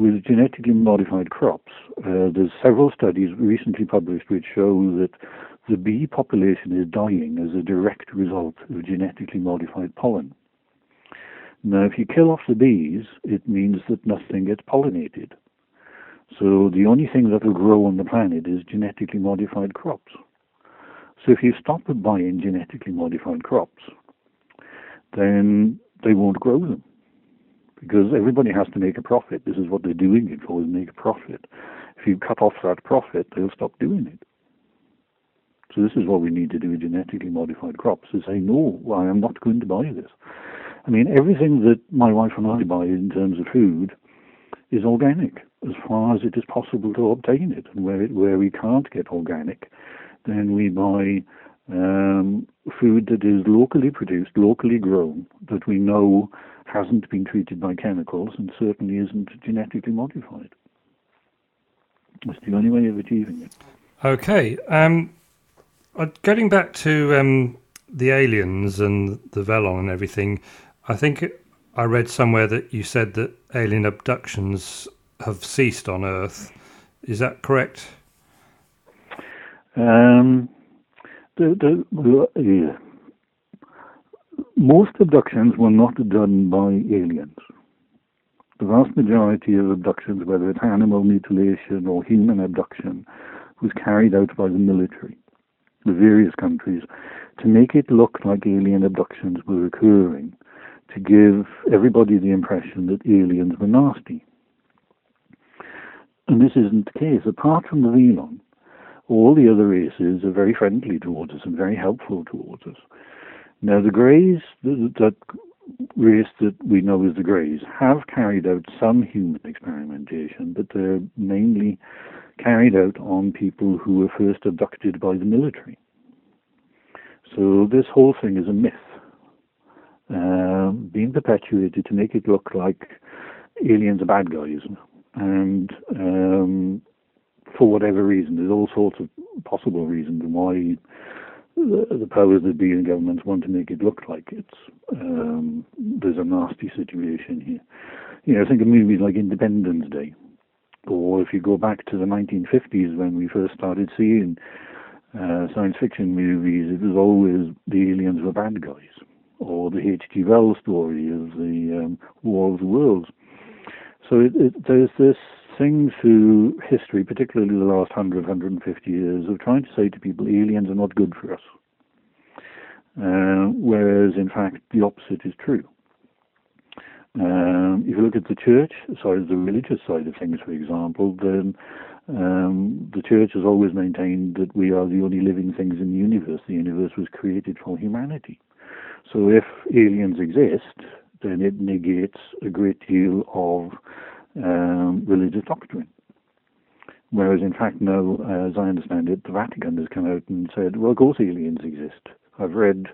with genetically modified crops, uh, there's several studies recently published which show that the bee population is dying as a direct result of genetically modified pollen. Now, if you kill off the bees, it means that nothing gets pollinated. So the only thing that will grow on the planet is genetically modified crops. So if you stop buying genetically modified crops, then they won't grow them. Because everybody has to make a profit. This is what they're doing it for, is make a profit. If you cut off that profit, they'll stop doing it. So this is what we need to do with genetically modified crops, is say, no, I am not going to buy this. I mean, everything that my wife and I buy in terms of food is organic as far as it is possible to obtain it. And where, it, where we can't get organic, then we buy um, food that is locally produced, locally grown, that we know hasn't been treated by chemicals and certainly isn't genetically modified. That's the only way of achieving it. Okay. Um, uh, getting back to um, the aliens and the Velon and everything, I think I read somewhere that you said that alien abductions have ceased on Earth. Is that correct? Um, the, the, yeah. Most abductions were not done by aliens. The vast majority of abductions, whether it's animal mutilation or human abduction, was carried out by the military, the various countries, to make it look like alien abductions were occurring, to give everybody the impression that aliens were nasty. And this isn't the case. Apart from the Velon, all the other races are very friendly towards us and very helpful towards us. Now, the Greys, that, race that we know as the Greys, have carried out some human experimentation, but they're mainly carried out on people who were first abducted by the military. So this whole thing is a myth, uh, being perpetuated to make it look like aliens are bad guys. And um, for whatever reason. There's all sorts of possible reasons why the, powers that be in governments want to make it look like it's um, there's a nasty situation here. You know, think of movies like Independence Day, or if you go back to the 1950s when we first started seeing uh, science fiction movies, it was always the aliens were bad guys, or the H.G. Wells story of the um, War of the Worlds. So it, it, there's this thing through history, particularly the last 100, 150 years, of trying to say to people aliens are not good for us. Uh, whereas, in fact, the opposite is true. Um, if you look at the church, sorry, the religious side of things, for example, then um, the church has always maintained that we are the only living things in the universe. The universe was created for humanity. So if aliens exist, then it negates a great deal of um, religious doctrine. Whereas, in fact, now, as I understand it, the Vatican has come out and said, well, of course aliens exist. I've read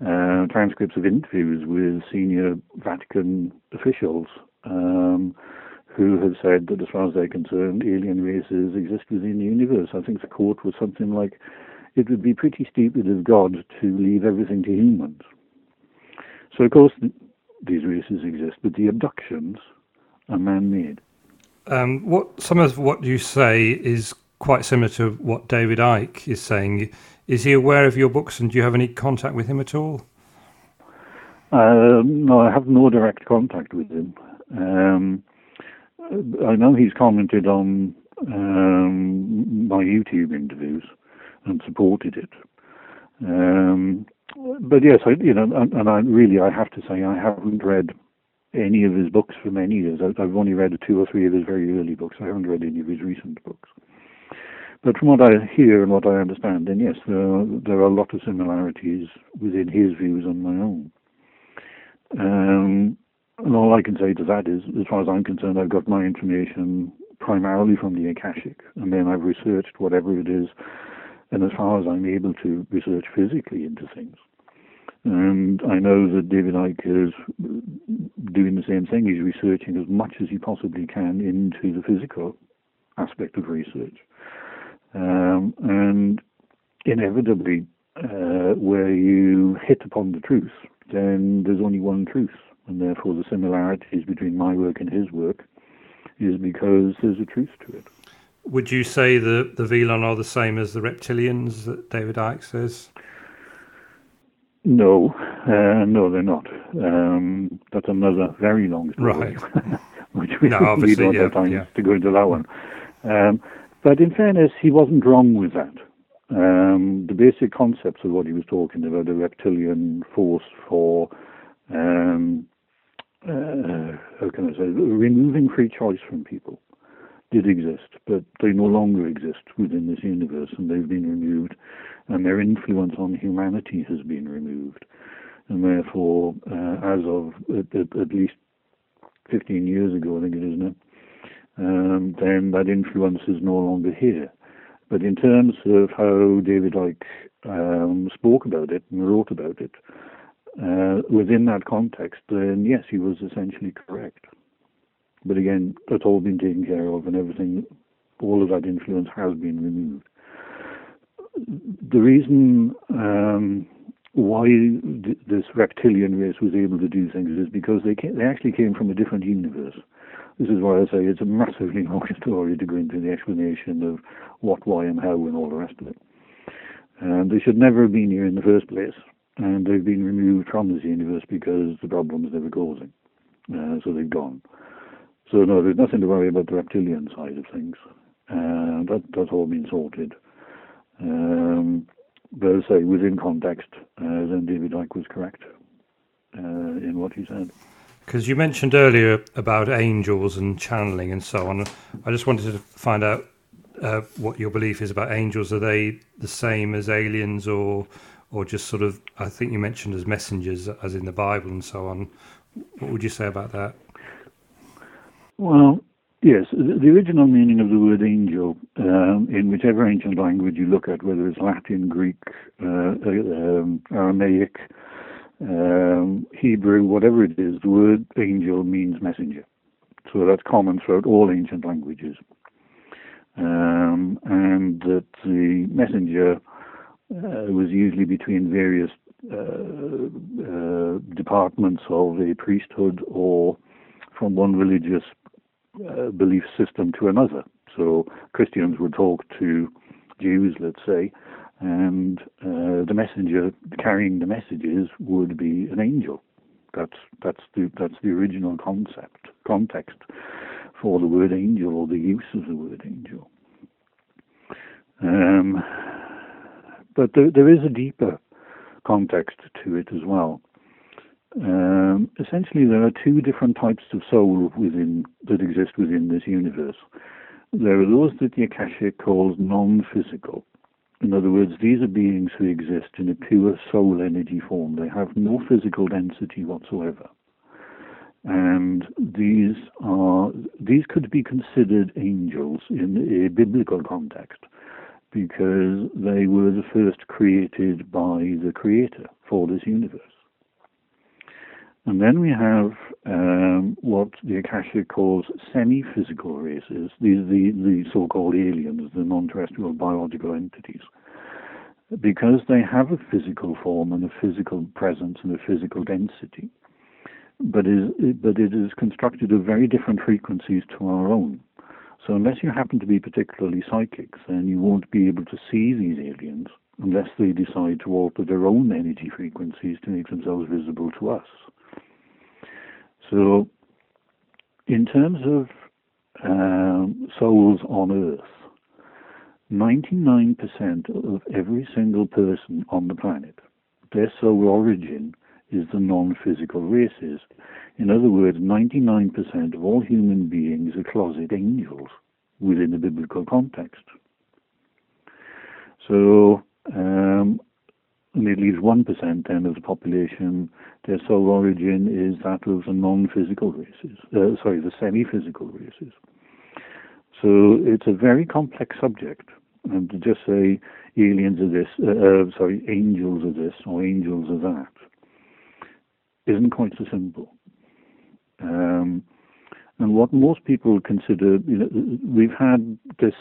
uh, transcripts of interviews with senior Vatican officials um, who have said that, as far as they're concerned, alien races exist within the universe. I think the quote was something like, it would be pretty stupid of God to leave everything to humans. So, of course, these races exist, but the abductions are man-made. Um, what some of what you say is quite similar to what David Icke is saying. Is he aware of your books, and do you have any contact with him at all? Uh, no, I have no direct contact with him. Um, I know he's commented on um, my YouTube interviews and supported it. Um, but yes, I, you know, and, and I really, I have to say, I haven't read any of his books for many years. I've only read two or three of his very early books. I haven't read any of his recent books. But from what I hear and what I understand, then yes, there are, there are a lot of similarities within his views and my own. Um, and all I can say to that is, as far as I'm concerned, I've got my information primarily from the Akashic, and then I've researched whatever it is and as far as I'm able to research physically into things. And I know that David Icke is doing the same thing. He's researching as much as he possibly can into the physical aspect of research. Um, and inevitably, uh, where you hit upon the truth, then there's only one truth. And therefore, the similarities between my work and his work is because there's a truth to it. Would you say that the Velon are the same as the reptilians that David Icke says? No, uh, no, they're not. Um, that's another very long story, right. <laughs> which we, no, we don't yeah, have time yeah. to go into that one. Um, but in fairness, he wasn't wrong with that. Um, the basic concepts of what he was talking about, the reptilian force for, um, uh, how can I say, removing free choice from people, did exist, but they no longer exist within this universe, and they've been removed and their influence on humanity has been removed. And therefore, uh, as of at, at, at, least 15 years ago, I think it is now, um, then that influence is no longer here. But in terms of how David Icke um, spoke about it and wrote about it, uh, within that context, then yes, he was essentially correct. But again, that's all been taken care of, and everything, all of that influence has been removed the reason um, why th- this reptilian race was able to do things is because they they actually came from a different universe. This is why I say it's a massively <laughs> long story to go into the explanation of what, why, and how, and all the rest of it. And they should never have been here in the first place, and they've been removed from this universe because the problems they were causing. Uh, so they've gone. So no, there's nothing to worry about the reptilian side of things. Uh, that that's all been sorted. Um, but as I say, within context, uh, then David Icke was correct uh, in what he said. Because you mentioned earlier about angels and channeling and so on. I just wanted to find out uh, what your belief is about angels. Are they the same as aliens, or or just sort of? I think you mentioned as messengers, as in the Bible and so on. What would you say about that? Well, Yes, the original meaning of the word angel, um, in whichever ancient language you look at, whether it's Latin, Greek, uh, um, Aramaic, um, Hebrew, whatever it is, the word angel means messenger. So that's common throughout all ancient languages. Um, and that the messenger uh, was usually between various uh, uh departments of a priesthood or from one religious uh, belief system to another. So Christians would talk to Jews, let's say, and uh, the messenger carrying the messages would be an angel. That's that's the that's the original concept context for the word angel or the use of the word angel. Um, but there, there is a deeper context to it as well. Um, essentially, there are two different types of soul within that exist within this universe. There are those that the Akashic calls non-physical. In other words, these are beings who exist in a pure soul energy form. They have no physical density whatsoever. And these are these could be considered angels in a biblical context because they were the first created by the creator for this universe. And then we have um, what the Akasha calls semi-physical races. These the, the so-called aliens, the non-terrestrial biological entities. Because they have a physical form and a physical presence and a physical density, but, is, but it is constructed of very different frequencies to our own. So unless you happen to be particularly psychic, then you won't be able to see these aliens unless they decide to alter their own energy frequencies to make themselves visible to us. So, in terms of um, souls on Earth, 99% of every single person on the planet, their soul origin is the non physical races. In other words, 99% of all human beings are closet angels within the biblical context. So, um, least 1% then of the population, their soul origin is that of the non-physical races, uh, sorry, the semi-physical races. So it's a very complex subject, And to just say aliens are this, uh, uh, sorry, angels are this or angels are that, isn't quite so simple. Um, and what most people consider, you know, we've had this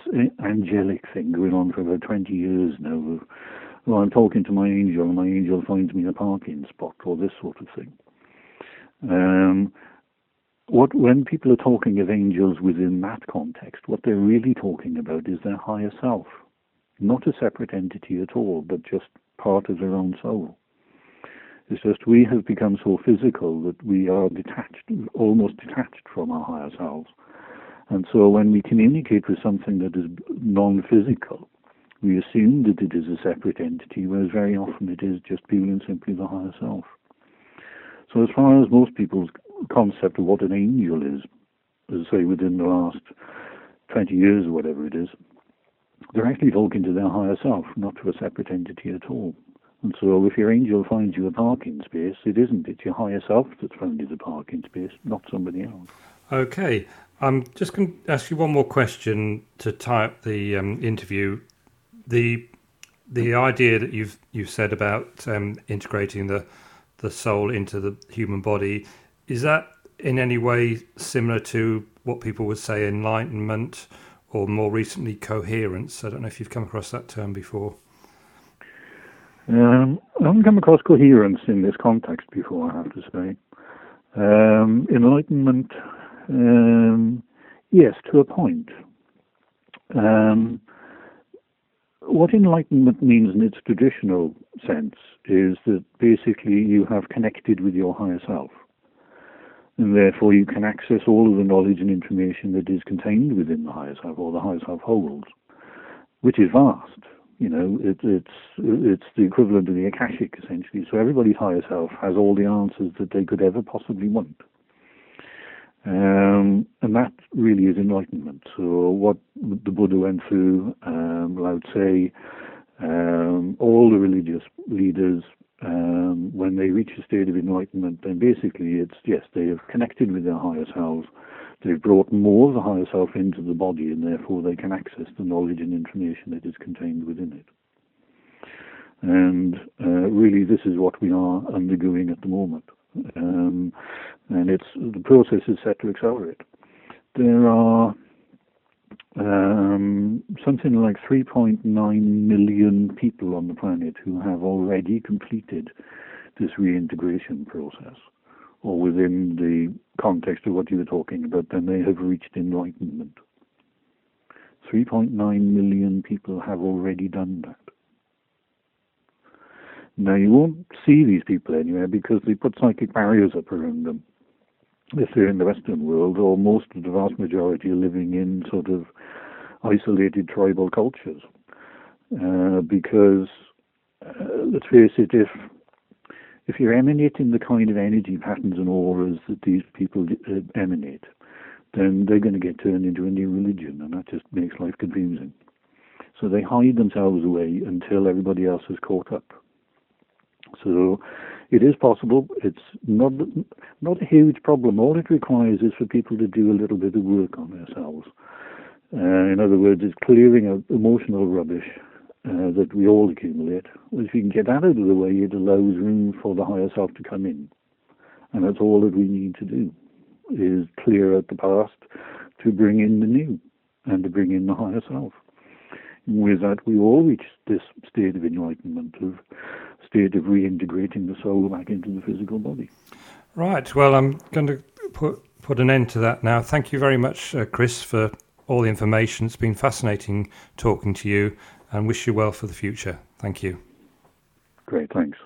angelic thing going on for about 20 years now. well, I'm talking to my angel, and my angel finds me a parking spot, or this sort of thing. Um, what when people are talking of angels within that context, what they're really talking about is their higher self, not a separate entity at all, but just part of their own soul. It's just we have become so physical that we are detached, almost detached from our higher selves. And so when we communicate with something that is non physical, we assume that it is a separate entity, whereas very often it is just purely and simply the higher self. So, as far as most people's concept of what an angel is, as I say, within the last 20 years or whatever it is, they're actually talking to their higher self, not to a separate entity at all. And so if your angel finds you a parking space, it isn't. It's your higher self that's found you the parking space, not somebody else. Okay. I'm just going to ask you one more question to tie up the um, interview. The the idea that you've you've said about um, integrating the the soul into the human body is that in any way similar to what people would say enlightenment or more recently coherence? I don't know if you've come across that term before. Um, I haven't come across coherence in this context before, I have to say. Um, enlightenment, um, yes, to a point. Um, what enlightenment means in its traditional sense is that basically you have connected with your higher self. And therefore you can access all of the knowledge and information that is contained within the higher self or the higher self holds, which is vast. You know, it, it's it's the equivalent of the akashic essentially. So everybody's higher self has all the answers that they could ever possibly want, um, and that really is enlightenment. So what the Buddha went through, um, Lao Tse, um, all the religious leaders, um, when they reach a state of enlightenment, then basically it's yes, they have connected with their higher selves They've brought more of the higher self into the body, and therefore they can access the knowledge and information that is contained within it. And uh, really, this is what we are undergoing at the moment. Um, and it's the process is set to accelerate. There are um, something like 3.9 million people on the planet who have already completed this reintegration process or within the context of what you were talking about, then they have reached enlightenment. 3.9 million people have already done that. Now, you won't see these people anywhere because they put psychic barriers up around them. If they're in the Western world, or most of the vast majority are living in sort of isolated tribal cultures. Uh, because, uh, let's face it, if if you're emanating the kind of energy patterns and auras that these people uh, emanate, then they're going to get turned into a new religion, and that just makes life confusing. So they hide themselves away until everybody else has caught up. So it is possible. It's not not a huge problem. All it requires is for people to do a little bit of work on themselves. Uh, in other words, it's clearing out emotional rubbish uh, that we all accumulate. If you can get that out of the way, it allows room for the higher self to come in. And that's all that we need to do, is clear out the past to bring in the new and to bring in the higher self. with that, we all reach this state of enlightenment, of state of reintegrating the soul back into the physical body. Right. Well, I'm going to put put an end to that now. Thank you very much, uh, Chris, for all the information. It's been fascinating talking to you and wish you well for the future. Thank you. Great, thanks.